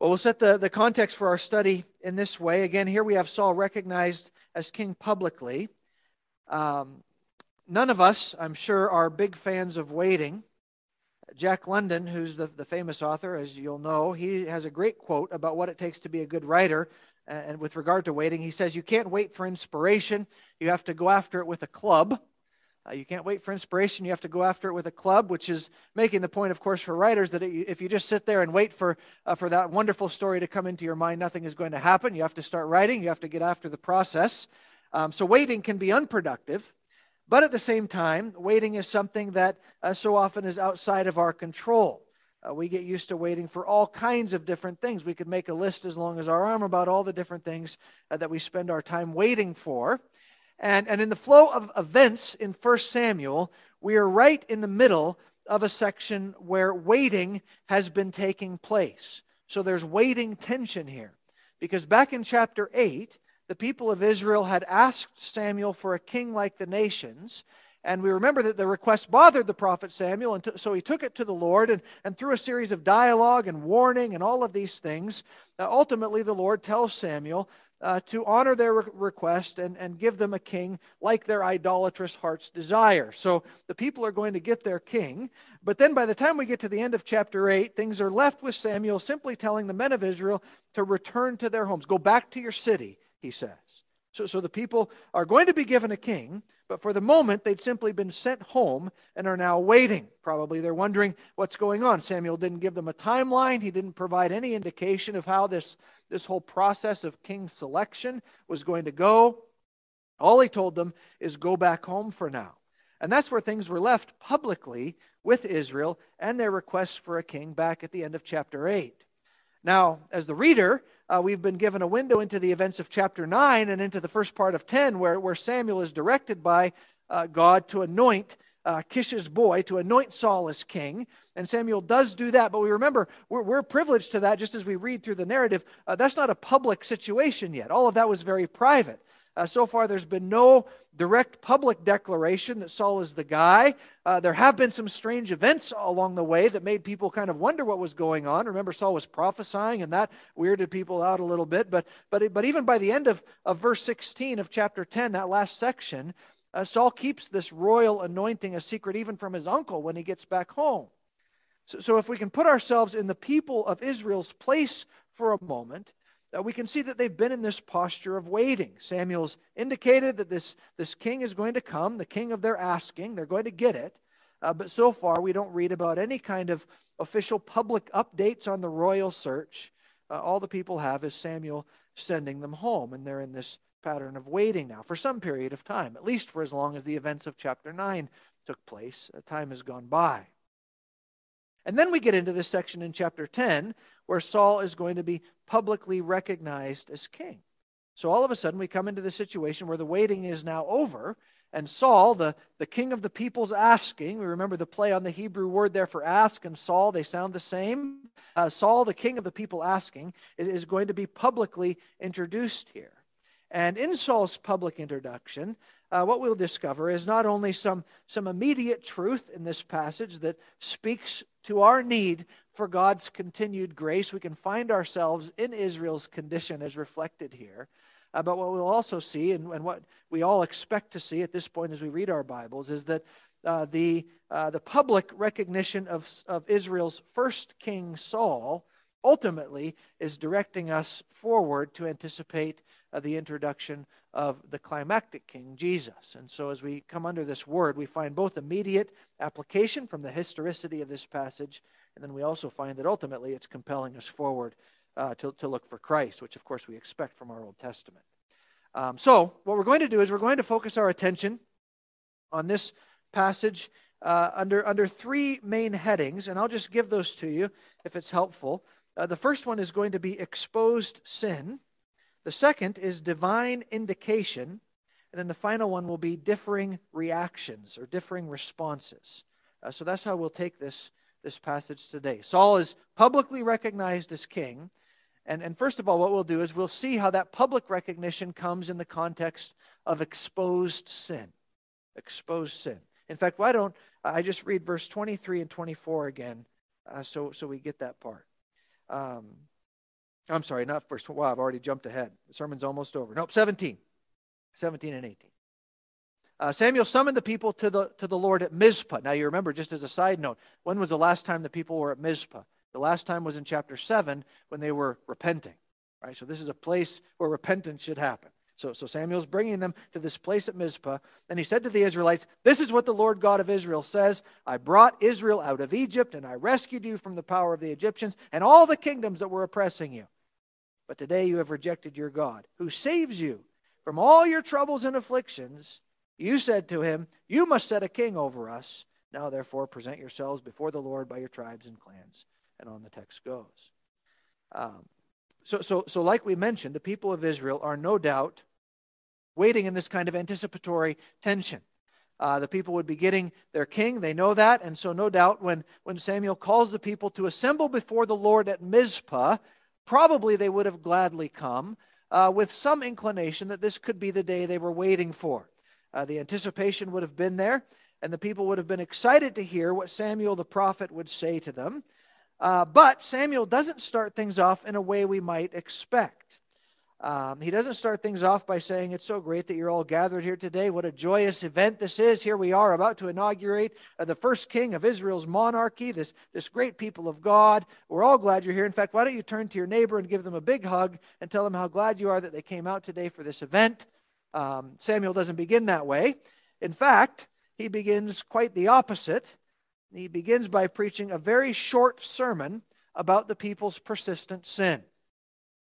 Well, we'll set the, the context for our study in this way. Again, here we have Saul recognized as king publicly. Um, none of us, I'm sure, are big fans of waiting. Jack London, who's the, the famous author, as you'll know, he has a great quote about what it takes to be a good writer. And with regard to waiting, he says, You can't wait for inspiration, you have to go after it with a club. Uh, you can't wait for inspiration. You have to go after it with a club, which is making the point, of course, for writers that if you just sit there and wait for, uh, for that wonderful story to come into your mind, nothing is going to happen. You have to start writing, you have to get after the process. Um, so waiting can be unproductive, but at the same time, waiting is something that uh, so often is outside of our control. Uh, we get used to waiting for all kinds of different things. We could make a list as long as our arm about all the different things uh, that we spend our time waiting for. And, and in the flow of events in 1 Samuel, we are right in the middle of a section where waiting has been taking place. So there's waiting tension here. Because back in chapter 8, the people of Israel had asked Samuel for a king like the nations. And we remember that the request bothered the prophet Samuel, and t- so he took it to the Lord. And, and through a series of dialogue and warning and all of these things, ultimately the Lord tells Samuel uh, to honor their re- request and, and give them a king like their idolatrous hearts desire. So the people are going to get their king. But then by the time we get to the end of chapter 8, things are left with Samuel simply telling the men of Israel to return to their homes. Go back to your city, he says. So, so the people are going to be given a king, but for the moment, they'd simply been sent home and are now waiting. Probably they're wondering what's going on. Samuel didn't give them a timeline, he didn't provide any indication of how this this whole process of king selection was going to go. All he told them is go back home for now. And that's where things were left publicly with Israel and their request for a king back at the end of chapter 8. Now, as the reader, uh, we've been given a window into the events of chapter 9 and into the first part of 10, where, where Samuel is directed by uh, God to anoint uh, Kish's boy, to anoint Saul as king. And Samuel does do that, but we remember we're, we're privileged to that just as we read through the narrative. Uh, that's not a public situation yet. All of that was very private. Uh, so far, there's been no direct public declaration that Saul is the guy. Uh, there have been some strange events along the way that made people kind of wonder what was going on. Remember, Saul was prophesying, and that weirded people out a little bit. But, but, but even by the end of, of verse 16 of chapter 10, that last section, uh, Saul keeps this royal anointing a secret even from his uncle when he gets back home. So, so if we can put ourselves in the people of Israel's place for a moment, uh, we can see that they've been in this posture of waiting. Samuel's indicated that this, this king is going to come, the king of their asking. They're going to get it. Uh, but so far, we don't read about any kind of official public updates on the royal search. Uh, all the people have is Samuel sending them home, and they're in this pattern of waiting now for some period of time, at least for as long as the events of chapter 9 took place. Uh, time has gone by. And then we get into this section in chapter 10 where Saul is going to be publicly recognized as king. So all of a sudden, we come into the situation where the waiting is now over, and Saul, the, the king of the people's asking, we remember the play on the Hebrew word there for ask and Saul, they sound the same. Uh, Saul, the king of the people asking, is, is going to be publicly introduced here. And in Saul's public introduction, uh, what we'll discover is not only some, some immediate truth in this passage that speaks to our need for God's continued grace, we can find ourselves in Israel's condition as reflected here. Uh, but what we'll also see, and, and, what we all expect to see at this point as we read our Bibles, is that uh, the, uh, the public recognition of, of Israel's first king, Saul, ultimately is directing us forward to anticipate uh, the introduction of the climactic king, Jesus. And so, as we come under this word, we find both immediate application from the historicity of this passage, and then we also find that ultimately it's compelling us forward uh, to, to look for Christ, which, of course, we expect from our Old Testament. Um, so, what we're going to do is we're going to focus our attention on this passage uh, under, under three main headings, and I'll just give those to you if it's helpful. Uh, the first one is going to be exposed sin. The second is divine indication. And then the final one will be differing reactions or differing responses. Uh, so that's how we'll take this, this passage today. Saul is publicly recognized as king. And, and first of all, what we'll do is we'll see how that public recognition comes in the context of exposed sin. Exposed sin. In fact, why don't I just read verse 23 and 24 again uh, so, so we get that part. Um, I'm sorry, not verse. Wow, I've already jumped ahead. The sermon's almost over. Nope, 17. 17 and 18. Uh, Samuel summoned the people to the, to the Lord at Mizpah. Now, you remember, just as a side note, when was the last time the people were at Mizpah? The last time was in chapter 7 when they were repenting. Right? So, this is a place where repentance should happen. So, so Samuel's bringing them to this place at Mizpah. And he said to the Israelites, This is what the Lord God of Israel says I brought Israel out of Egypt, and I rescued you from the power of the Egyptians and all the kingdoms that were oppressing you. But today you have rejected your God, who saves you from all your troubles and afflictions. You said to him, You must set a king over us. Now, therefore, present yourselves before the Lord by your tribes and clans. And on the text goes. Um, so, so, so, like we mentioned, the people of Israel are no doubt waiting in this kind of anticipatory tension. Uh, the people would be getting their king. They know that. And so, no doubt, when, when Samuel calls the people to assemble before the Lord at Mizpah, probably they would have gladly come uh, with some inclination that this could be the day they were waiting for. Uh, the anticipation would have been there, and the people would have been excited to hear what Samuel the prophet would say to them. Uh, but Samuel doesn't start things off in a way we might expect. Um, he doesn't start things off by saying, It's so great that you're all gathered here today. What a joyous event this is. Here we are about to inaugurate uh, the first king of Israel's monarchy, this, this great people of God. We're all glad you're here. In fact, why don't you turn to your neighbor and give them a big hug and tell them how glad you are that they came out today for this event? Um, Samuel doesn't begin that way. In fact, he begins quite the opposite. He begins by preaching a very short sermon about the people's persistent sin.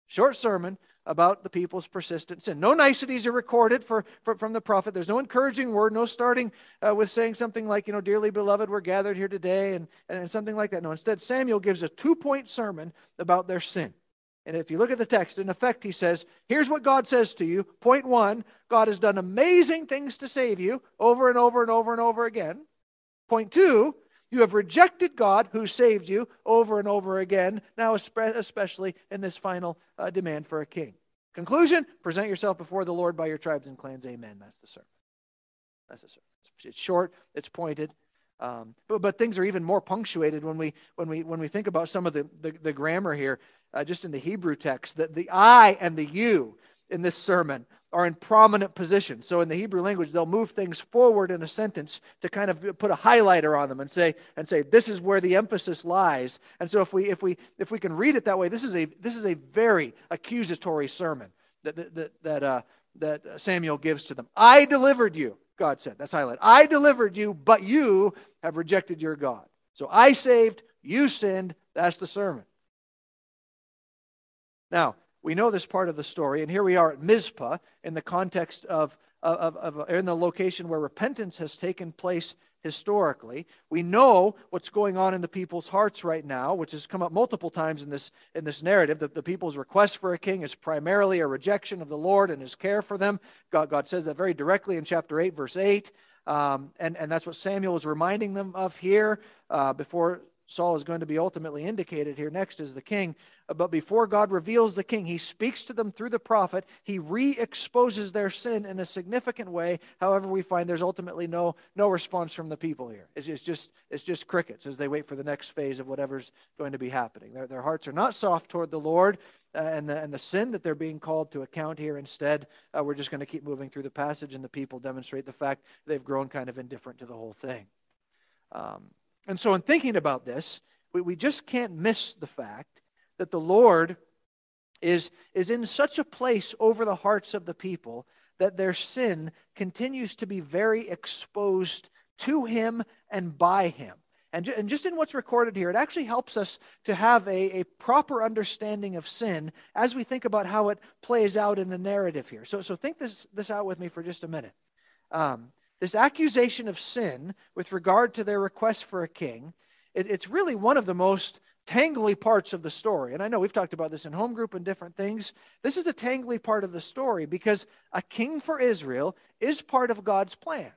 Short sermon about the people's persistent sin. No niceties are recorded for, for from the prophet. There's no encouraging word, no starting uh, with saying something like, you know, dearly beloved, we're gathered here today, and, and something like that. No, instead, Samuel gives a two point sermon about their sin. And if you look at the text, in effect, he says, Here's what God says to you. Point one God has done amazing things to save you over and over and over and over again. Point two, you have rejected God who saved you over and over again, now especially in this final uh, demand for a king. Conclusion present yourself before the Lord by your tribes and clans. Amen. That's the sermon. That's the sermon. It's short, it's pointed. Um, but, but things are even more punctuated when we, when we, when we think about some of the, the, the grammar here, uh, just in the Hebrew text. That the I and the you in this sermon are in prominent positions. So in the Hebrew language, they'll move things forward in a sentence to kind of put a highlighter on them and say and say this is where the emphasis lies. And so if we if we if we can read it that way, this is a this is a very accusatory sermon that that that, uh, that Samuel gives to them. I delivered you, God said. That's highlight. I delivered you, but you have rejected your God. So I saved, you sinned. That's the sermon. Now, we know this part of the story, and here we are at Mizpah in the context of, of, of, in the location where repentance has taken place historically. We know what's going on in the people's hearts right now, which has come up multiple times in this, in this narrative. That the people's request for a king is primarily a rejection of the Lord and his care for them. God, God says that very directly in chapter 8, verse 8. Um, and, and that's what Samuel is reminding them of here uh, before Saul is going to be ultimately indicated here next as the king. Uh, but before God reveals the king, he speaks to them through the prophet. He re exposes their sin in a significant way. However, we find there's ultimately no, no response from the people here. It's, it's, just, it's just crickets as they wait for the next phase of whatever's going to be happening. Their, their hearts are not soft toward the Lord. Uh, and, the, and the sin that they're being called to account here instead, uh, we're just going to keep moving through the passage, and the people demonstrate the fact they've grown kind of indifferent to the whole thing. Um, and so, in thinking about this, we, we just can't miss the fact that the Lord is, is in such a place over the hearts of the people that their sin continues to be very exposed to Him and by Him. And, and just in what's recorded here, it actually helps us to have a, a proper understanding of sin as we think about how it plays out in the narrative here. So, so think this, this out with me for just a minute. Um, this accusation of sin with regard to their request for a king, it, it's really one of the most tangly parts of the story. And I know we've talked about this in home group and different things. This is a tangly part of the story because a king for Israel is part of God's plan.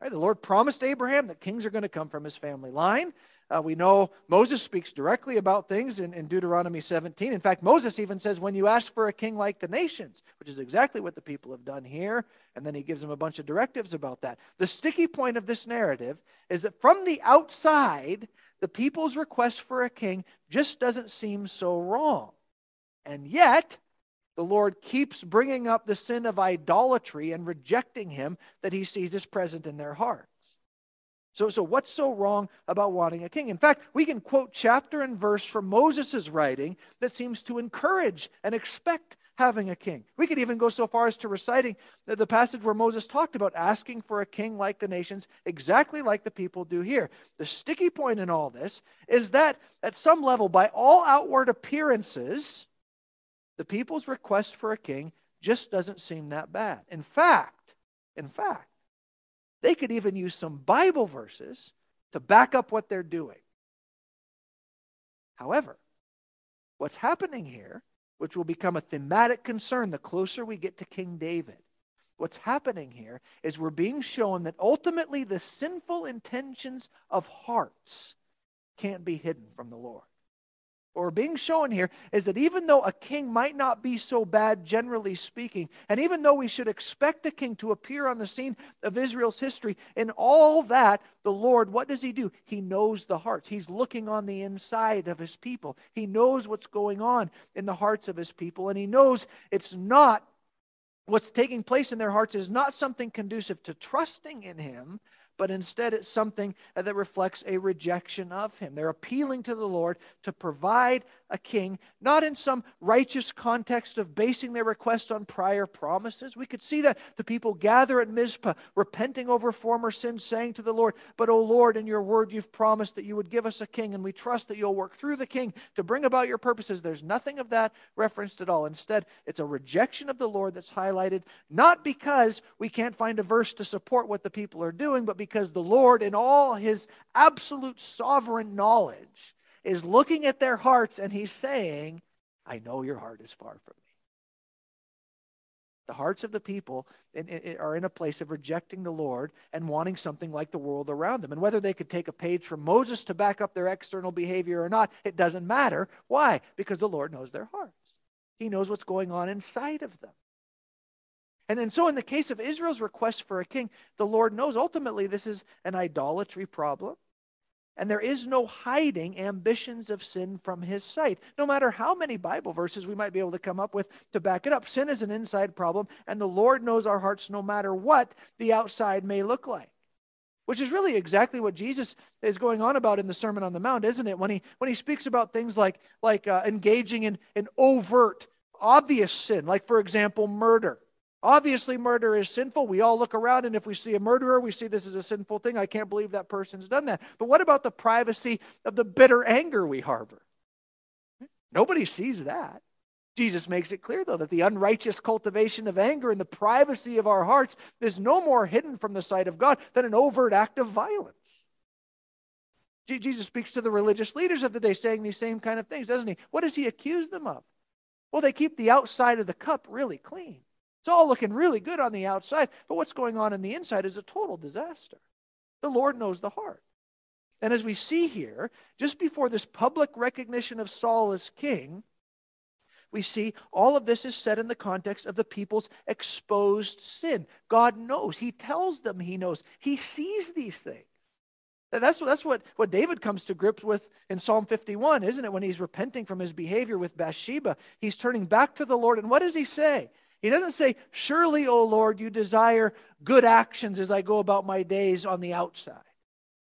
Right? The Lord promised Abraham that kings are going to come from his family line. Uh, we know Moses speaks directly about things in, in Deuteronomy 17. In fact, Moses even says, When you ask for a king like the nations, which is exactly what the people have done here, and then he gives them a bunch of directives about that. The sticky point of this narrative is that from the outside, the people's request for a king just doesn't seem so wrong. And yet, the Lord keeps bringing up the sin of idolatry and rejecting him that he sees as present in their hearts. So, so what's so wrong about wanting a king? In fact, we can quote chapter and verse from Moses' writing that seems to encourage and expect having a king. We could even go so far as to reciting the, the passage where Moses talked about asking for a king like the nations, exactly like the people do here. The sticky point in all this is that at some level, by all outward appearances, the people's request for a king just doesn't seem that bad. In fact, in fact, they could even use some Bible verses to back up what they're doing. However, what's happening here, which will become a thematic concern the closer we get to King David, what's happening here is we're being shown that ultimately the sinful intentions of hearts can't be hidden from the Lord or being shown here is that even though a king might not be so bad, generally speaking, and even though we should expect a king to appear on the scene of Israel's history, in all that, the Lord, what does he do? He knows the hearts. He's looking on the inside of his people. He knows what's going on in the hearts of his people, and he knows it's not what's taking place in their hearts is not something conducive to trusting in him, but instead it's something uh, that reflects a rejection of him. They're appealing to the Lord to provide a king, not in some righteous context of basing their request on prior promises. We could see that the people gather at Mizpah, repenting over former sins, saying to the Lord, But, O Lord, in your word you've promised that you would give us a king, and we trust that you'll work through the king to bring about your purposes. There's nothing of that referenced at all. Instead, it's a rejection of the Lord that's highlighted, not because we can't find a verse to support what the people are doing, but because the Lord, in all his absolute sovereign knowledge, is looking at their hearts and he's saying, I know your heart is far from me. The hearts of the people in, in, are in a place of rejecting the Lord and wanting something like the world around them. And whether they could take a page from Moses to back up their external behavior or not, it doesn't matter. Why? Because the Lord knows their hearts, He knows what's going on inside of them. And then, so in the case of Israel's request for a king, the Lord knows ultimately this is an idolatry problem. And there is no hiding ambitions of sin from his sight. No matter how many Bible verses we might be able to come up with to back it up, sin is an inside problem, and the Lord knows our hearts no matter what the outside may look like. Which is really exactly what Jesus is going on about in the Sermon on the Mount, isn't it? When he, when he speaks about things like, like uh, engaging in, in overt, obvious sin, like, for example, murder. Obviously, murder is sinful. We all look around, and if we see a murderer, we see this is a sinful thing. I can't believe that person's done that. But what about the privacy of the bitter anger we harbor? Nobody sees that. Jesus makes it clear, though, that the unrighteous cultivation of anger in the privacy of our hearts is no more hidden from the sight of God than an overt act of violence. Jesus speaks to the religious leaders of the day saying these same kind of things, doesn't he? What does he accuse them of? Well, they keep the outside of the cup really clean. It's all looking really good on the outside, but what's going on in the inside is a total disaster. The Lord knows the heart. And as we see here, just before this public recognition of Saul as king, we see all of this is set in the context of the people's exposed sin. God knows. He tells them he knows. He sees these things. That's, that's what, what David comes to grips with in Psalm 51, isn't it? When he's repenting from his behavior with Bathsheba, he's turning back to the Lord. And what does he say? He doesn't say, Surely, O Lord, you desire good actions as I go about my days on the outside.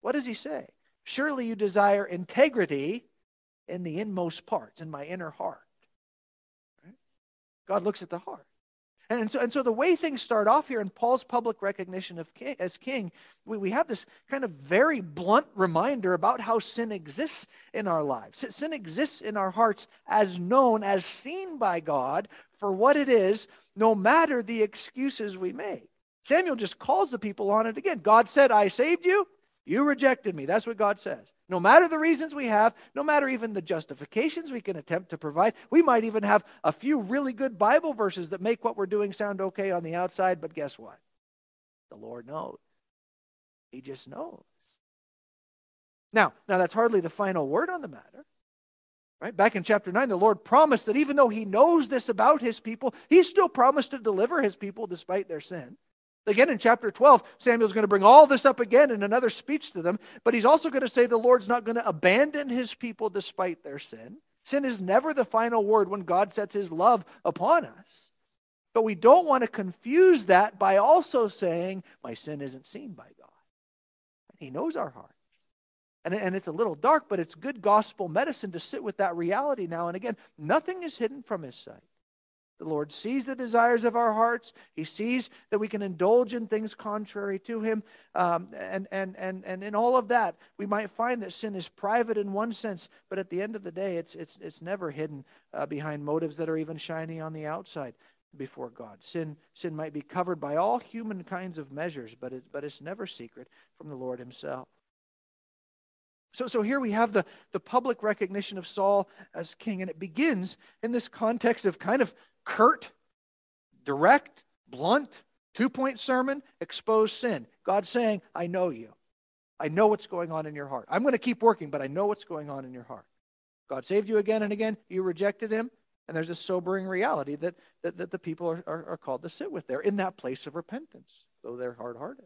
What does he say? Surely you desire integrity in the inmost parts, in my inner heart. God looks at the heart. And so, and so the way things start off here in Paul's public recognition of king, as king, we, we have this kind of very blunt reminder about how sin exists in our lives. Sin exists in our hearts as known, as seen by God for what it is no matter the excuses we make. Samuel just calls the people on it again. God said, I saved you. You rejected me. That's what God says. No matter the reasons we have, no matter even the justifications we can attempt to provide, we might even have a few really good Bible verses that make what we're doing sound okay on the outside, but guess what? The Lord knows. He just knows. Now, now that's hardly the final word on the matter. Right? Back in chapter 9, the Lord promised that even though he knows this about his people, he still promised to deliver his people despite their sin. Again, in chapter 12, Samuel's going to bring all this up again in another speech to them, but he's also going to say the Lord's not going to abandon his people despite their sin. Sin is never the final word when God sets his love upon us. But we don't want to confuse that by also saying, My sin isn't seen by God. He knows our heart. And, and it's a little dark, but it's good gospel medicine to sit with that reality now and again. Nothing is hidden from his sight. The Lord sees the desires of our hearts. He sees that we can indulge in things contrary to Him. Um, and, and, and, and in all of that, we might find that sin is private in one sense, but at the end of the day, it's, it's, it's never hidden uh, behind motives that are even shiny on the outside before God. Sin, sin might be covered by all human kinds of measures, but, it, but it's never secret from the Lord Himself. So, so here we have the, the public recognition of Saul as king, and it begins in this context of kind of curt, direct, blunt, two point sermon, expose sin. God saying, I know you. I know what's going on in your heart. I'm going to keep working, but I know what's going on in your heart. God saved you again and again. You rejected him. And there's a sobering reality that, that, that the people are, are, are called to sit with there in that place of repentance, though they're hard hearted.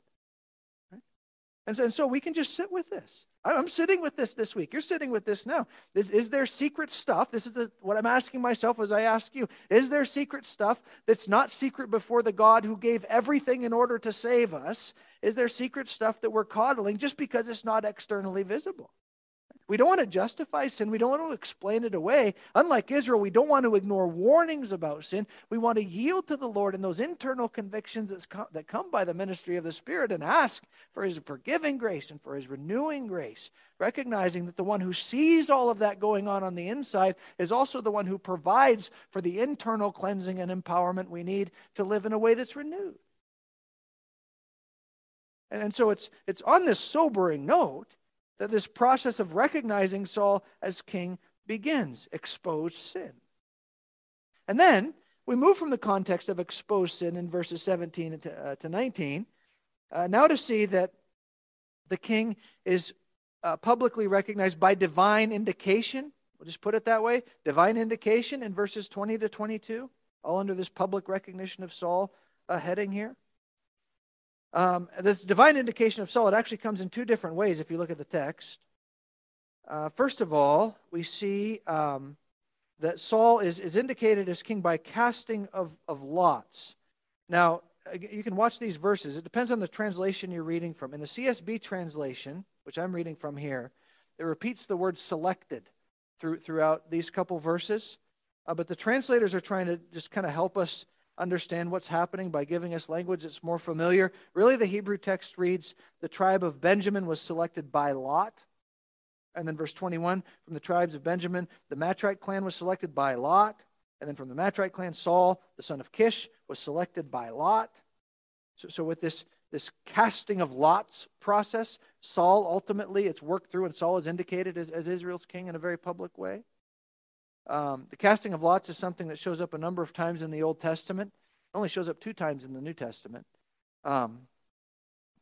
And so, and so, we can just sit with this. I'm sitting with this this week. You're sitting with this now. Is, is there secret stuff? This is the, what I'm asking myself as I ask you. Is there secret stuff that's not secret before the God who gave everything in order to save us? Is there secret stuff that we're coddling just because it's not externally visible? We don't want to justify sin. We don't want to explain it away. Unlike Israel, we don't want to ignore warnings about sin. We want to yield to the Lord in those internal convictions that come by the ministry of the Spirit and ask for His forgiving grace and for His renewing grace, recognizing that the one who sees all of that going on on the inside is also the one who provides for the internal cleansing and empowerment we need to live in a way that's renewed. And, so it's, it's on this sobering note that this process of recognizing Saul as king begins exposed sin. And then we move from the context of exposed sin in verses 17 to, uh, to 19 uh, now to see that the king is uh, publicly recognized by divine indication. We'll just put it that way divine indication in verses 20 to 22, all under this public recognition of Saul uh, heading here. Um, this divine indication of Saul, it actually comes in two different ways if you look at the text. Uh, first of all, we see um, that Saul is, is indicated as king by casting of, of lots. Now, you can watch these verses. It depends on the translation you're reading from. In the CSB translation, which I'm reading from here, it repeats the word selected through, throughout these couple verses. Uh, but the translators are trying to just kind of help us understand what's happening by giving us language that's more familiar. Really, the Hebrew text reads The tribe of Benjamin was selected by Lot. And then verse 21 from the tribes of Benjamin, the Matrite clan was selected by Lot. And then from the Matrite clan, Saul, the son of Kish, was selected by Lot. So, so with this, this casting of lots process, Saul ultimately, it's worked through, and Saul is indicated as, as Israel's king in a very public way. Um, the casting of lots is something that shows up a number of times in the Old Testament. It only shows up two times in the New Testament. Um,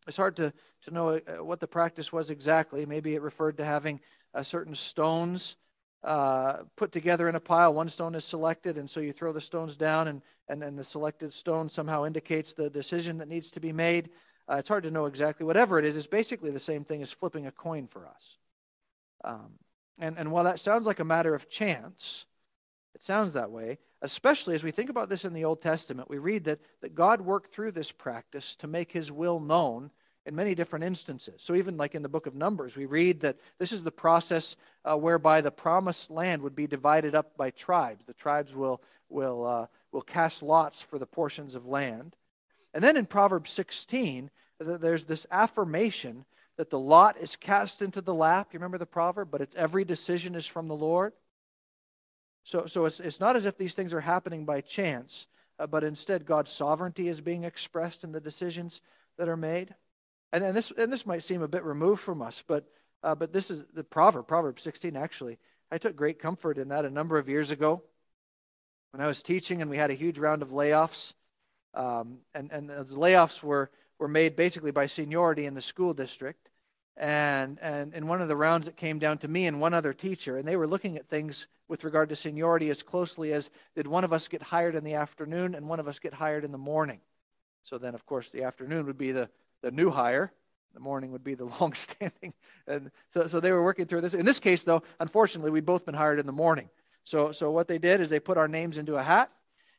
it's hard to, to know uh, what the practice was exactly. Maybe it referred to having uh, certain stones uh, put together in a pile. One stone is selected, and so you throw the stones down, and, and, and the selected stone somehow indicates the decision that needs to be made. Uh, it's hard to know exactly. Whatever it is, it's basically the same thing as flipping a coin for us. Um, and, and while that sounds like a matter of chance, it sounds that way, especially as we think about this in the Old Testament. We read that, that God worked through this practice to make his will known in many different instances. So, even like in the book of Numbers, we read that this is the process uh, whereby the promised land would be divided up by tribes. The tribes will, will, uh, will cast lots for the portions of land. And then in Proverbs 16, there's this affirmation that the lot is cast into the lap. You remember the proverb? But it's every decision is from the Lord. So, so it's, it's not as if these things are happening by chance, uh, but instead God's sovereignty is being expressed in the decisions that are made. And, and, this, and this might seem a bit removed from us, but, uh, but this is the proverb, Proverb 16, actually. I took great comfort in that a number of years ago when I was teaching and we had a huge round of layoffs. Um, and, and those layoffs were were made basically by seniority in the school district. And, and in one of the rounds, it came down to me and one other teacher, and they were looking at things with regard to seniority as closely as did one of us get hired in the afternoon and one of us get hired in the morning. So then, of course, the afternoon would be the, the new hire, the morning would be the long-standing. And so, so they were working through this. In this case, though, unfortunately, we'd both been hired in the morning. So, so what they did is they put our names into a hat,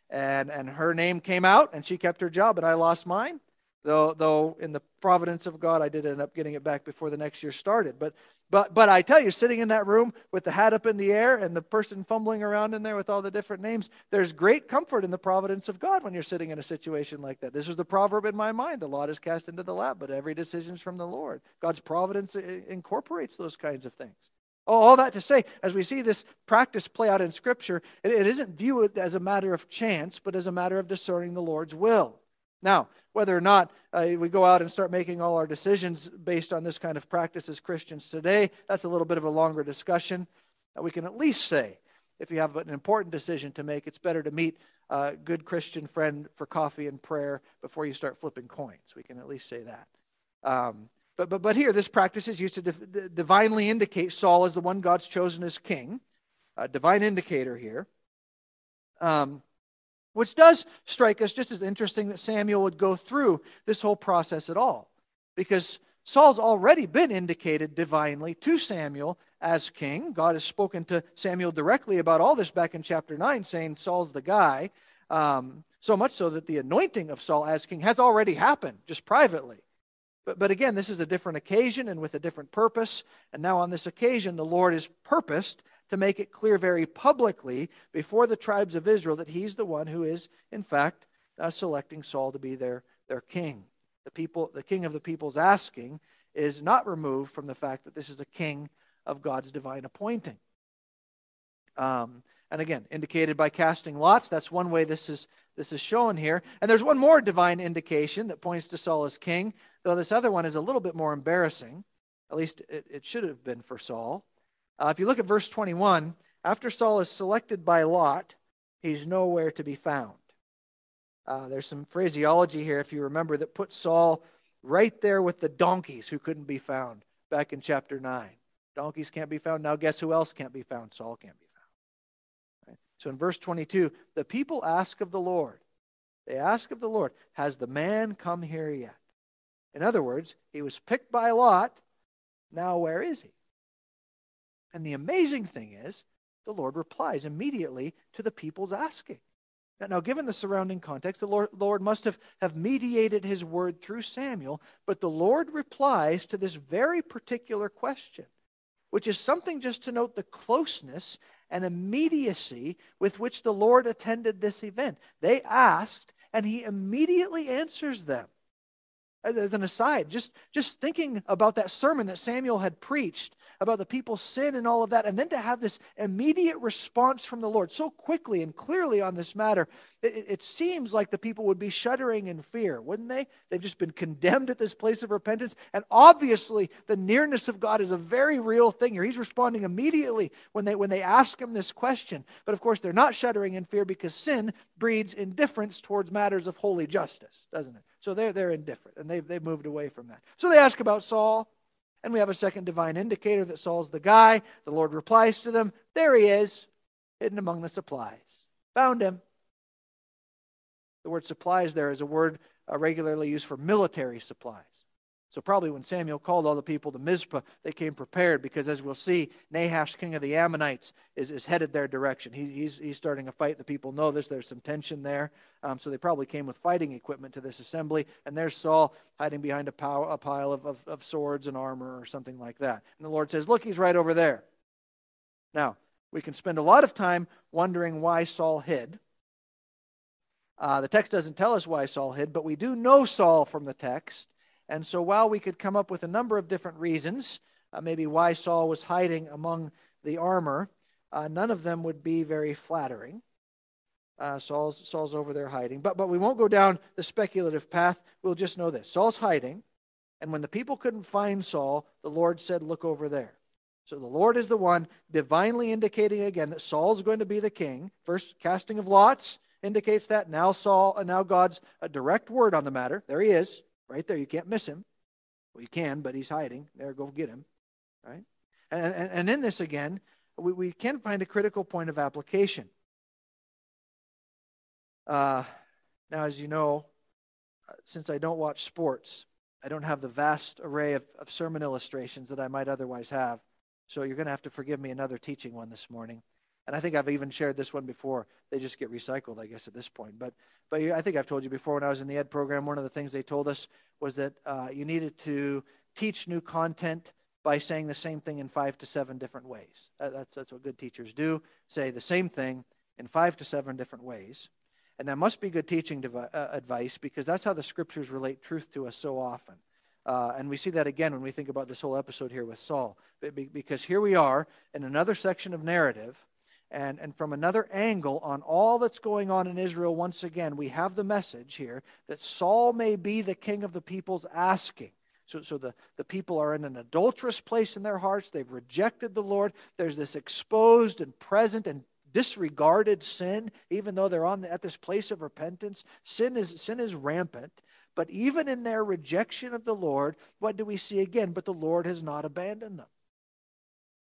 and, and her name came out, and she kept her job, and I lost mine. Though, though in the providence of God, I did end up getting it back before the next year started. But, but, but I tell you, sitting in that room with the hat up in the air and the person fumbling around in there with all the different names, there's great comfort in the providence of God when you're sitting in a situation like that. This was the proverb in my mind the lot is cast into the lap, but every decision is from the Lord. God's providence incorporates those kinds of things. All that to say, as we see this practice play out in Scripture, it, it isn't viewed as a matter of chance, but as a matter of discerning the Lord's will. Now, whether or not uh, we go out and start making all our decisions based on this kind of practice as Christians today, that's a little bit of a longer discussion. Uh, we can at least say, if you have an important decision to make, it's better to meet a good Christian friend for coffee and prayer before you start flipping coins. We can at least say that. Um, but, but, but here, this practice is used to div- divinely indicate Saul as the one God's chosen as king, a divine indicator here. Um, which does strike us just as interesting that Samuel would go through this whole process at all. Because Saul's already been indicated divinely to Samuel as king. God has spoken to Samuel directly about all this back in chapter 9, saying Saul's the guy. Um, so much so that the anointing of Saul as king has already happened, just privately. But, but again, this is a different occasion and with a different purpose. And now, on this occasion, the Lord has purposed to make it clear very publicly before the tribes of Israel that he's the one who is, in fact, uh, selecting Saul to be their, their king. The, people, the king of the people's asking is not removed from the fact that this is a king of God's divine appointing. Um, and again, indicated by casting lots. That's one way this is, this is shown here. And there's one more divine indication that points to Saul as king though this other one is a little bit more embarrassing. At least it, it should have been for Saul. Uh, if you look at verse 21, after Saul is selected by Lot, he's nowhere to be found. Uh, there's some phraseology here, if you remember, that puts Saul right there with the donkeys who couldn't be found back in chapter 9. Donkeys can't be found. Now, guess who else can't be found? Saul can't be found. Right? So in verse 22, the people ask of the Lord, they ask of the Lord, Has the man come here yet? In other words, he was picked by Lot. Now, where is he? And the amazing thing is, the Lord replies immediately to the people's asking. Now, given the surrounding context, the Lord, Lord must have, have mediated his word through Samuel, but the Lord replies to this very particular question, which is something just to note the closeness and immediacy with which the Lord attended this event. They asked, and he immediately answers them as an aside, just, just thinking about that sermon that Samuel had preached about the people's sin and all of that, and then to have this immediate response from the Lord so quickly and clearly on this matter, it, it, seems like the people would be shuddering in fear, wouldn't they? They've just been condemned at this place of repentance. And obviously, the nearness of God is a very real thing here. He's responding immediately when they, when they ask him this question. But of course, they're not shuddering in fear because sin breeds indifference towards matters of holy justice, doesn't it? So they're, they're indifferent, and they've, they've moved away from that. So they ask about Saul, and we have a second divine indicator that Saul's the guy. The Lord replies to them, There he is, hidden among the supplies. Found him. The word supplies there is a word uh, regularly used for military supplies. So, probably when Samuel called all the people to Mizpah, they came prepared because, as we'll see, Nahash, king of the Ammonites, is, is headed their direction. He, he's, he's starting a fight. The people know this. There's some tension there. Um, so, they probably came with fighting equipment to this assembly. And there's Saul hiding behind a, pow- a pile of, of, of swords and armor or something like that. And the Lord says, Look, he's right over there. Now, we can spend a lot of time wondering why Saul hid. Uh, the text doesn't tell us why Saul hid, but we do know Saul from the text. And so, while we could come up with a number of different reasons, uh, maybe why Saul was hiding among the armor, uh, none of them would be very flattering. Uh, Saul's, Saul's over there hiding. But, but we won't go down the speculative path. We'll just know this Saul's hiding. And when the people couldn't find Saul, the Lord said, Look over there. So the Lord is the one divinely indicating again that Saul's going to be the king. First, casting of lots indicates that. Now Saul, and now God's a direct word on the matter. There he is. Right there. You can't miss him. Well, you can, but he's hiding. There, go get him. Right? And, and, and in this, again, we, we can find a critical point of application. Uh, now, as you know, uh, since I don't watch sports, I don't have the vast array of, of sermon illustrations that I might otherwise have. So you're going to have to forgive me another teaching one this morning. And I think I've even shared this one before. They just get recycled, I guess, at this point. But, but I think I've told you before when I was in the ed program, one of the things they told us was that uh, you needed to teach new content by saying the same thing in five to seven different ways. That's, that's what good teachers do say the same thing in five to seven different ways. And that must be good teaching devi- uh, advice because that's how the scriptures relate truth to us so often. Uh, and we see that again when we think about this whole episode here with Saul. Because here we are in another section of narrative, and, and from another angle on all that's going on in Israel, once again, we have the message here that Saul may be the king of the people's asking. So, so the, the people are in an adulterous place in their hearts. They've rejected the Lord. There's this exposed and present and disregarded sin, even though they're on the, at this place of repentance. Sin is, sin is rampant. But even in their rejection of the Lord, what do we see again? But the Lord has not abandoned them.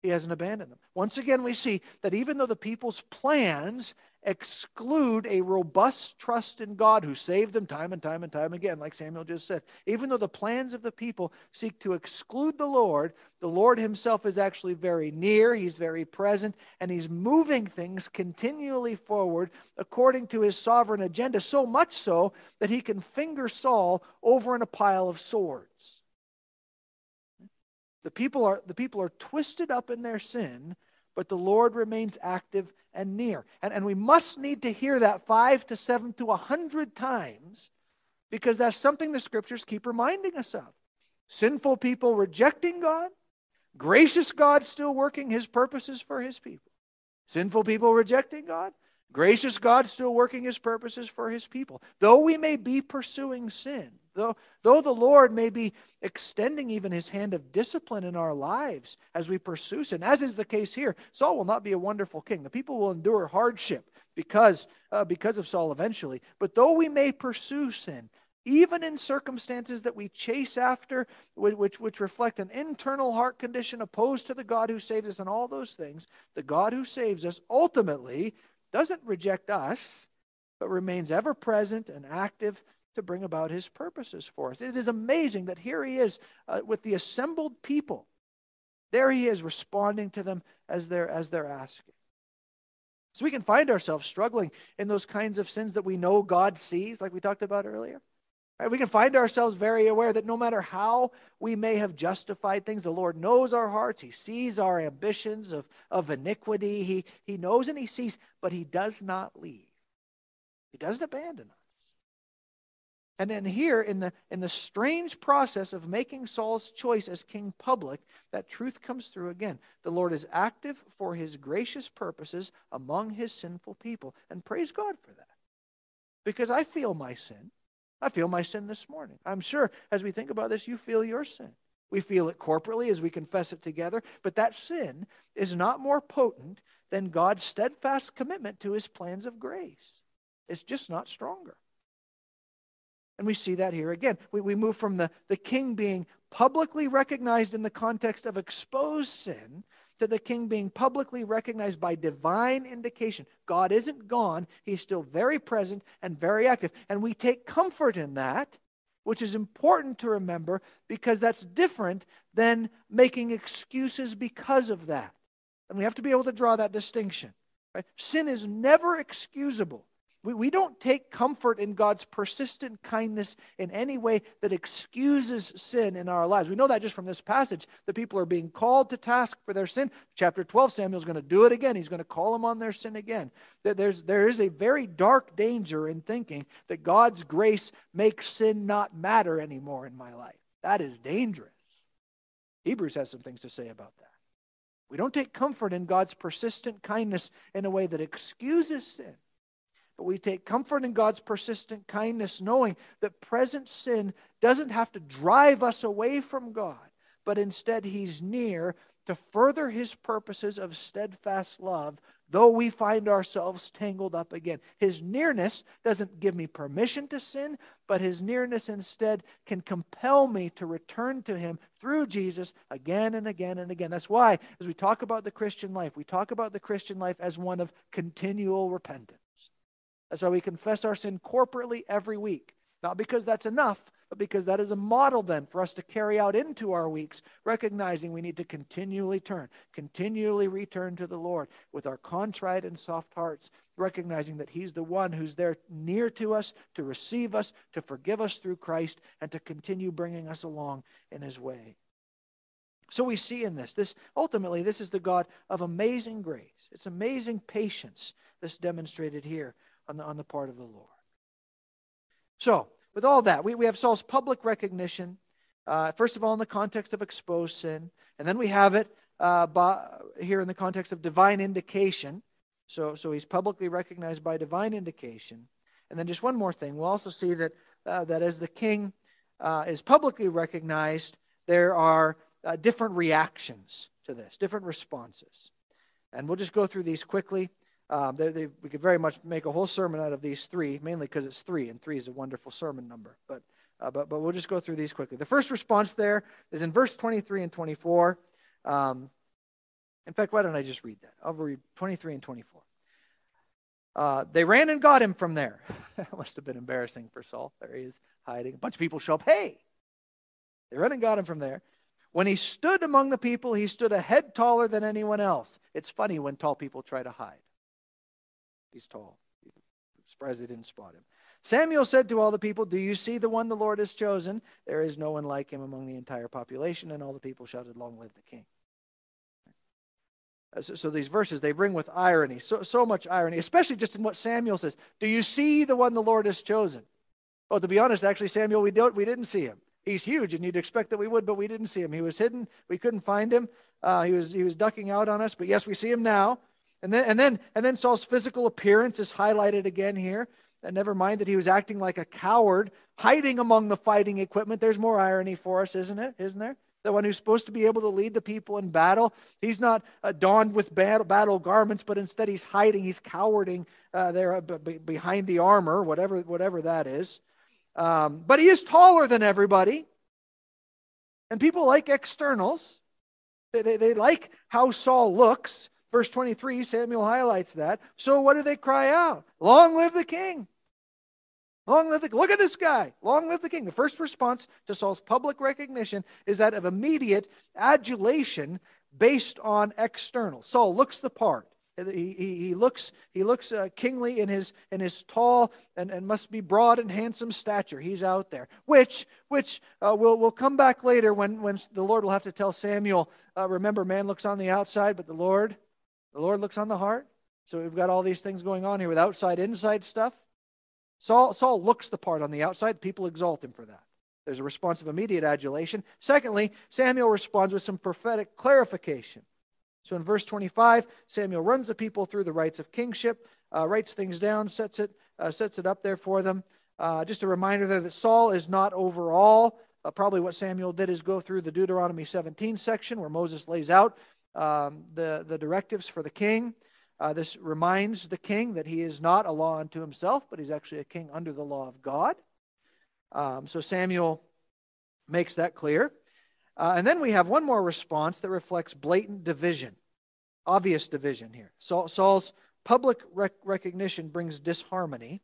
He hasn't abandoned them. Once again, we see that even though the people's plans exclude a robust trust in God who saved them time and time and time again, like Samuel just said. Even though the plans of the people seek to exclude the Lord, the Lord himself is actually very near, he's very present, and he's moving things continually forward according to his sovereign agenda, so much so that he can finger Saul over in a pile of swords. The people are, the people are twisted up in their sin, but the Lord remains active and near. And, and we must need to hear that five to seven to a hundred times because that's something the scriptures keep reminding us of. Sinful people rejecting God, gracious God still working his purposes for his people. Sinful people rejecting God, gracious God still working his purposes for his people. Though we may be pursuing sin, Though, though the Lord may be extending even his hand of discipline in our lives as we pursue sin, as is the case here, Saul will not be a wonderful king. The people will endure hardship because, uh, because of Saul eventually. But though we may pursue sin, even in circumstances that we chase after, which, which reflect an internal heart condition opposed to the God who saves us and all those things, the God who saves us ultimately doesn't reject us, but remains ever present and active to bring about his purposes for us. It is amazing that here he is uh, with the assembled people. There he is responding to them as they're, as they're asking. So we can find ourselves struggling in those kinds of sins that we know God sees, like we talked about earlier. Right? We can find ourselves very aware that no matter how we may have justified things, the Lord knows our hearts. He sees our ambitions of, of iniquity. He, he knows and He sees, but He does not leave. He doesn't abandon us. And then here in the in the strange process of making Saul's choice as king public, that truth comes through again. The Lord is active for his gracious purposes among his sinful people. And praise God for that. Because I feel my sin. I feel my sin this morning. I'm sure as we think about this, you feel your sin. We feel it corporately as we confess it together, but that sin is not more potent than God's steadfast commitment to his plans of grace. It's just not stronger. And we see that here again. We, we move from the, the king being publicly recognized in the context of exposed sin to the king being publicly recognized by divine indication. God isn't gone, he's still very present and very active. And we take comfort in that, which is important to remember because that's different than making excuses because of that. And we have to be able to draw that distinction. Right? Sin is never excusable. We, we don't take comfort in God's persistent kindness in any way that excuses sin in our lives. We know that just from this passage. The people are being called to task for their sin. Chapter 12, Samuel's going to do it again. He's going to call them on their sin again. There's, there is a very dark danger in thinking that God's grace makes sin not matter anymore in my life. That is dangerous. Hebrews has some things to say about that. We don't take comfort in God's persistent kindness in a way that excuses sin. But we take comfort in God's persistent kindness, knowing that present sin doesn't have to drive us away from God, but instead He's near to further His purposes of steadfast love, though we find ourselves tangled up again. His nearness doesn't give me permission to sin, but His nearness instead can compel me to return to Him through Jesus again and again and again. That's why, as we talk about the Christian life, we talk about the Christian life as one of continual repentance. That's why we confess our sin corporately every week. Not because that's enough, but because that is a model then for us to carry out into our weeks, recognizing we need to continually turn, continually return to the Lord with our contrite and soft hearts, recognizing that He's the one who's there near to us to receive us, to forgive us through Christ, and to continue bringing us along in His way. So we see in this, this ultimately, this is the God of amazing grace. It's amazing patience that's demonstrated here on the, on the part of the Lord. So, with all that, we, we have Saul's public recognition, uh, first of all, in the context of exposed sin, and then we have it uh, by, here in the context of divine indication. So, so he's publicly recognized by divine indication. And then just one more thing. We'll also see that, uh, that as the king uh, is publicly recognized, there are uh, different reactions to this, different responses. And we'll just go through these quickly. Um, they, they, we could very much make a whole sermon out of these three, mainly because it's three, and three is a wonderful sermon number. But, uh, but, but we'll just go through these quickly. The first response there is in verse 23 and 24. Um, in fact, why don't I just read that? I'll read 23 and 24. Uh, they ran and got him from there. that must have been embarrassing for Saul. There he is hiding. A bunch of people show up. Hey! They ran and got him from there. When he stood among the people, he stood a head taller than anyone else. It's funny when tall people try to hide. He's tall. Surprised they didn't spot him. Samuel said to all the people, Do you see the one the Lord has chosen? There is no one like him among the entire population. And all the people shouted, Long live the king. So, so, these verses, they bring with irony, so, so much irony, especially just in what Samuel says. Do you see the one the Lord has chosen? Oh, to be honest, actually, Samuel, we, don't, we didn't see him. He's huge, and you'd expect that we would, but we didn't see him. He was hidden. We couldn't find him. Uh, he was he was ducking out on us. But yes, we see him now. And then and then and then Saul's physical appearance is highlighted again here. And never mind that he was acting like a coward, hiding among the fighting equipment. There's more irony for us, isn't it? Isn't there? The one who's supposed to be able to lead the people in battle, he's not uh, donned with battle, battle, garments, but instead he's hiding, he's cowarding uh, there uh, behind the armor, whatever whatever that is. Um, but he is taller than everybody. And people like externals. They, they, they like how Saul looks. Verse 23, Samuel highlights that. So what do they cry out? Long live the king. Long live the Look at this guy. Long live the king. The first response to Saul's public recognition is that of immediate adulation based on external. Saul looks the part. He, he, he looks, he looks uh, kingly in his, in his tall and, and must be broad and handsome stature. He's out there, which, which uh, will will come back later when, when the Lord will have to tell Samuel, uh, remember, man looks on the outside, but the Lord, the Lord looks on the heart. So we've got all these things going on here with outside, inside stuff. Saul, Saul looks the part on the outside. People exalt him for that. There's a response of immediate adulation. Secondly, Samuel responds with some prophetic clarification. So in verse 25, Samuel runs the people through the rights of kingship, uh, writes things down, sets it, uh, sets it up there for them. Uh, just a reminder there that Saul is not overall. Uh, probably what Samuel did is go through the Deuteronomy 17 section where Moses lays out um, the, the directives for the king. Uh, this reminds the king that he is not a law unto himself, but he's actually a king under the law of God. Um, so Samuel makes that clear. Uh, and then we have one more response that reflects blatant division, obvious division here. Saul, Saul's public rec- recognition brings disharmony.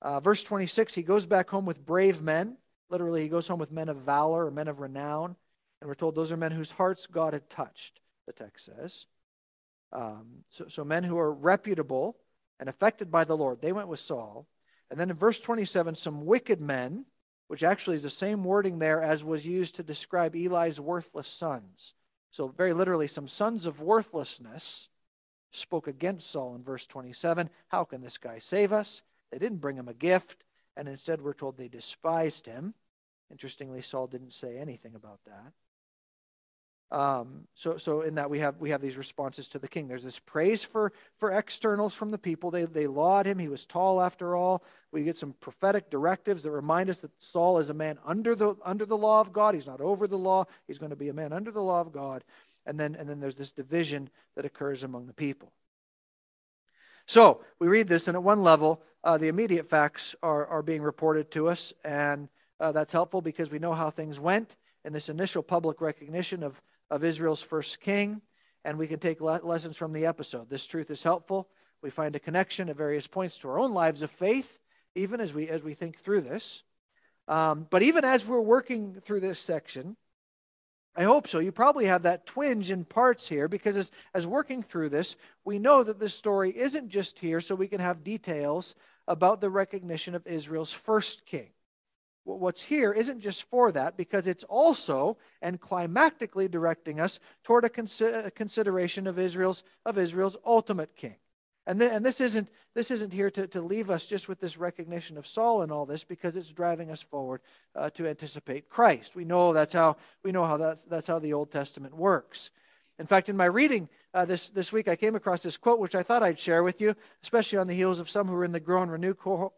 Uh, verse 26, he goes back home with brave men. Literally, he goes home with men of valor or men of renown. And we're told those are men whose hearts God had touched, the text says. Um, so, so men who are reputable and affected by the Lord. They went with Saul. And then in verse 27, some wicked men which actually is the same wording there as was used to describe Eli's worthless sons. So, very literally, some sons of worthlessness spoke against Saul in verse 27. How can this guy save us? They didn't bring him a gift, and instead we're told they despised him. Interestingly, Saul didn't say anything about that. Um, so, so in that we have we have these responses to the king. There's this praise for for externals from the people. They they laud him. He was tall after all. We get some prophetic directives that remind us that Saul is a man under the under the law of God. He's not over the law. He's going to be a man under the law of God. And then and then there's this division that occurs among the people. So we read this, and at one level, uh, the immediate facts are are being reported to us, and uh, that's helpful because we know how things went in this initial public recognition of of Israel's first king, and we can take lessons from the episode. This truth is helpful. We find a connection at various points to our own lives of faith, even as we as we think through this. Um, but even as we're working through this section, I hope so. You probably have that twinge in parts here because as, as working through this, we know that this story isn't just here so we can have details about the recognition of Israel's first king. What's here isn't just for that because it's also and climactically directing us toward a, consi- a consideration of Israel's, of Israel's ultimate king. And, th- and this isn't, this isn't here to, to leave us just with this recognition of Saul and all this because it's driving us forward uh, to anticipate Christ. We know that's how, we know how that's, that's how the Old Testament works. In fact, in my reading uh, this, this week, I came across this quote, which I thought I'd share with you, especially on the heels of some who were in the Grow and Renew cohort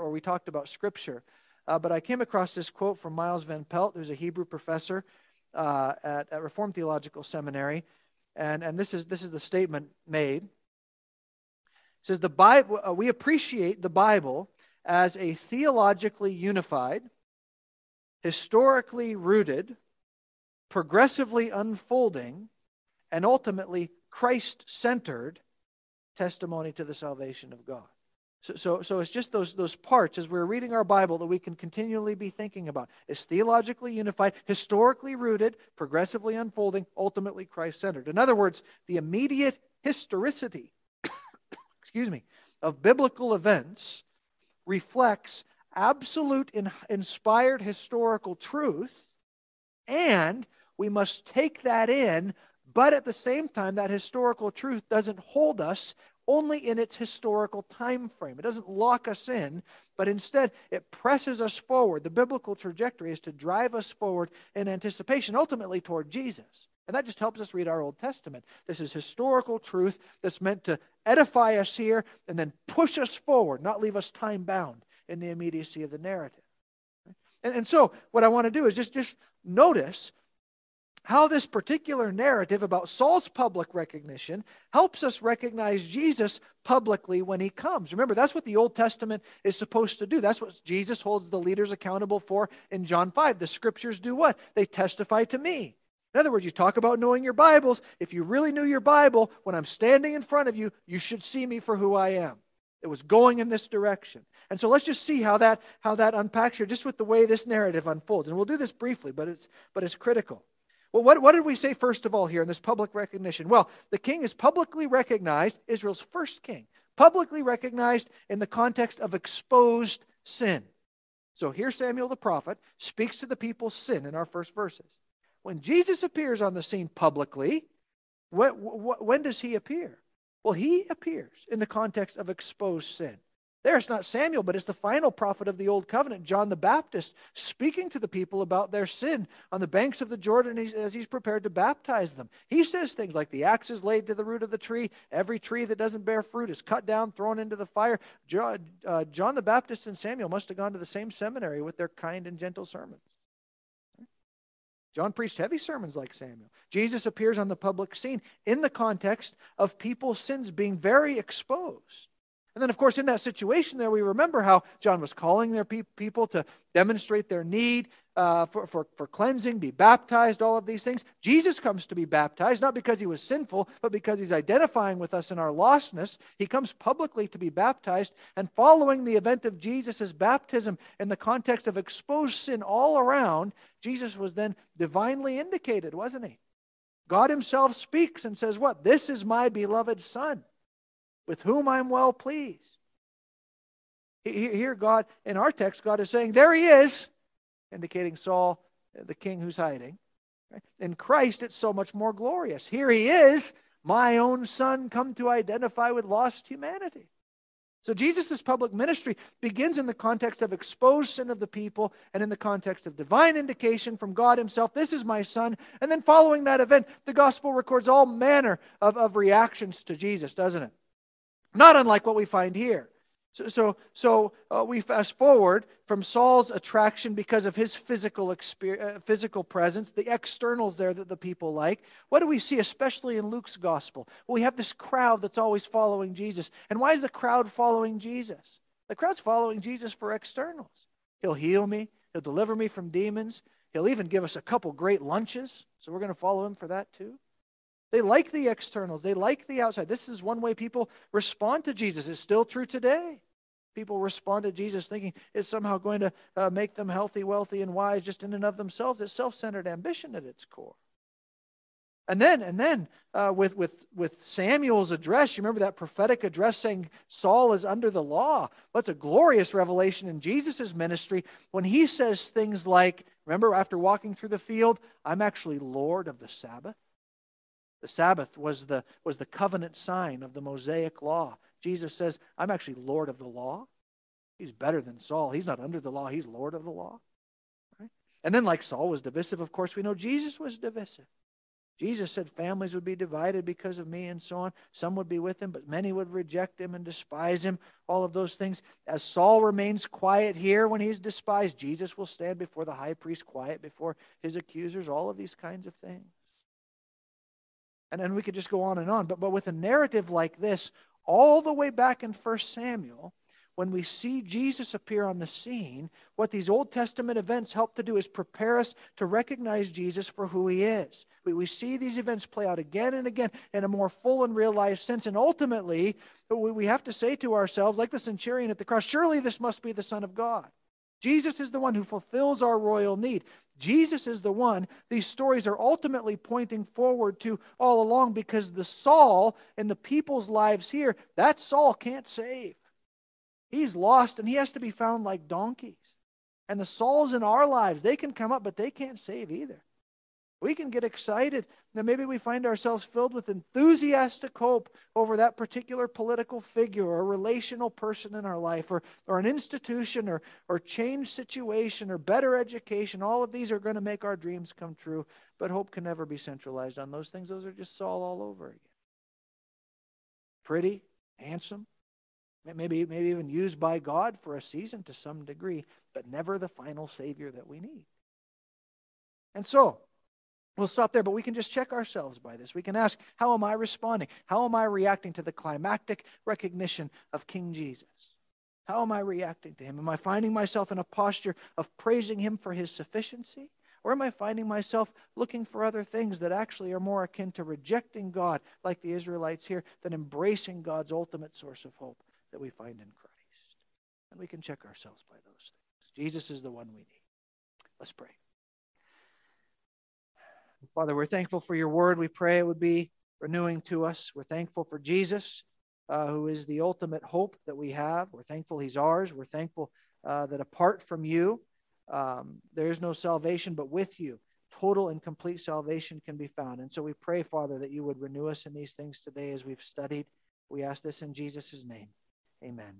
where we talked about Scripture. Uh, but I came across this quote from Miles Van Pelt, who's a Hebrew professor uh, at, at Reformed Theological Seminary. And, and this, is, this is the statement made says the Bible, uh, we appreciate the Bible as a theologically unified, historically rooted, progressively unfolding, and ultimately Christ centered testimony to the salvation of God. So, so, so it's just those, those parts as we're reading our Bible that we can continually be thinking about. It's theologically unified, historically rooted, progressively unfolding, ultimately Christ centered. In other words, the immediate historicity excuse me, of biblical events reflects absolute in, inspired historical truth, and we must take that in, but at the same time, that historical truth doesn't hold us only in its historical time frame. It doesn't lock us in, but instead it presses us forward. The biblical trajectory is to drive us forward in anticipation, ultimately toward Jesus. And that just helps us read our Old Testament. This is historical truth that's meant to edify us here and then push us forward, not leave us time bound in the immediacy of the narrative. And, and so, what I want to do is just, just notice how this particular narrative about Saul's public recognition helps us recognize Jesus publicly when he comes. Remember, that's what the Old Testament is supposed to do. That's what Jesus holds the leaders accountable for in John 5. The scriptures do what? They testify to me. In other words, you talk about knowing your Bibles. If you really knew your Bible, when I'm standing in front of you, you should see me for who I am. It was going in this direction. And so let's just see how that, how that unpacks here, just with the way this narrative unfolds. And we'll do this briefly, but it's, but it's critical. Well, what, what did we say first of all here in this public recognition? Well, the king is publicly recognized, Israel's first king, publicly recognized in the context of exposed sin. So here Samuel the prophet speaks to the people's sin in our first verses. When Jesus appears on the scene publicly, when, when does he appear? Well, he appears in the context of exposed sin. There, it's not Samuel, but it's the final prophet of the Old Covenant, John the Baptist, speaking to the people about their sin on the banks of the Jordan as he's prepared to baptize them. He says things like, The axe is laid to the root of the tree. Every tree that doesn't bear fruit is cut down, thrown into the fire. John, uh, John the Baptist and Samuel must have gone to the same seminary with their kind and gentle sermons. John preached heavy sermons like Samuel. Jesus appears on the public scene in the context of people's sins being very exposed. And then, of course, in that situation there, we remember how John was calling their pe- people to demonstrate their need uh, for, for, for cleansing, be baptized, all of these things. Jesus comes to be baptized, not because he was sinful, but because he's identifying with us in our lostness. He comes publicly to be baptized. And following the event of Jesus' baptism in the context of exposed sin all around, Jesus was then divinely indicated, wasn't he? God himself speaks and says, What? This is my beloved Son with whom I'm well pleased. Here, God, in our text, God is saying, There he is, indicating Saul, uh, the king who's hiding. In Christ, it's so much more glorious. Here he is, my own son, come to identify with lost humanity. So Jesus' public ministry begins in the context of exposed sin of the people and in the context of divine indication from God himself, this is my son. And then following that event, the gospel records all manner of, of reactions to Jesus, doesn't it? Not unlike what we find here. So, so, so uh, we fast forward from Saul's attraction because of his physical, experience, uh, physical presence, the externals there that the people like. What do we see, especially in Luke's gospel? Well, we have this crowd that's always following Jesus. And why is the crowd following Jesus? The crowd's following Jesus for externals. He'll heal me, he'll deliver me from demons, he'll even give us a couple great lunches. So we're going to follow him for that too. They like the externals, they like the outside. This is one way people respond to Jesus. It's still true today. People respond to Jesus thinking it's somehow going to uh, make them healthy, wealthy, and wise just in and of themselves. It's self centered ambition at its core. And then, and then uh, with, with, with Samuel's address, you remember that prophetic address saying Saul is under the law. That's a glorious revelation in Jesus' ministry when he says things like, remember after walking through the field, I'm actually Lord of the Sabbath. The Sabbath was the, was the covenant sign of the Mosaic law. Jesus says, I'm actually Lord of the law. He's better than Saul. He's not under the law, he's Lord of the law. Right? And then, like Saul was divisive, of course, we know Jesus was divisive. Jesus said families would be divided because of me and so on. Some would be with him, but many would reject him and despise him. All of those things. As Saul remains quiet here when he's despised, Jesus will stand before the high priest quiet before his accusers. All of these kinds of things. And then we could just go on and on. But, but with a narrative like this, all the way back in 1 Samuel, when we see Jesus appear on the scene, what these Old Testament events help to do is prepare us to recognize Jesus for who he is. We, we see these events play out again and again in a more full and real life sense. And ultimately, we have to say to ourselves, like the centurion at the cross, surely this must be the Son of God. Jesus is the one who fulfills our royal need. Jesus is the one these stories are ultimately pointing forward to all along because the Saul in the people's lives here, that Saul can't save. He's lost and he has to be found like donkeys. And the Sauls in our lives, they can come up, but they can't save either. We can get excited. Now, maybe we find ourselves filled with enthusiastic hope over that particular political figure or relational person in our life or, or an institution or, or change situation or better education. All of these are going to make our dreams come true. But hope can never be centralized on those things. Those are just Saul all over again. Pretty, handsome, maybe, maybe even used by God for a season to some degree, but never the final Savior that we need. And so, we'll stop there, but we can just check ourselves by this. We can ask, how am I responding? How am I reacting to the climactic recognition of King Jesus? How am I reacting to him? Am I finding myself in a posture of praising him for his sufficiency? Or am I finding myself looking for other things that actually are more akin to rejecting God, like the Israelites here, than embracing God's ultimate source of hope? that we find in Christ. And we can check ourselves by those things. Jesus is the one we need. Let's pray. Father, we're thankful for your word. We pray it would be renewing to us. We're thankful for Jesus, uh, who is the ultimate hope that we have. We're thankful he's ours. We're thankful uh, that apart from you, um, there is no salvation, but with you, total and complete salvation can be found. And so we pray, Father, that you would renew us in these things today as we've studied. We ask this in Jesus' name. Amen.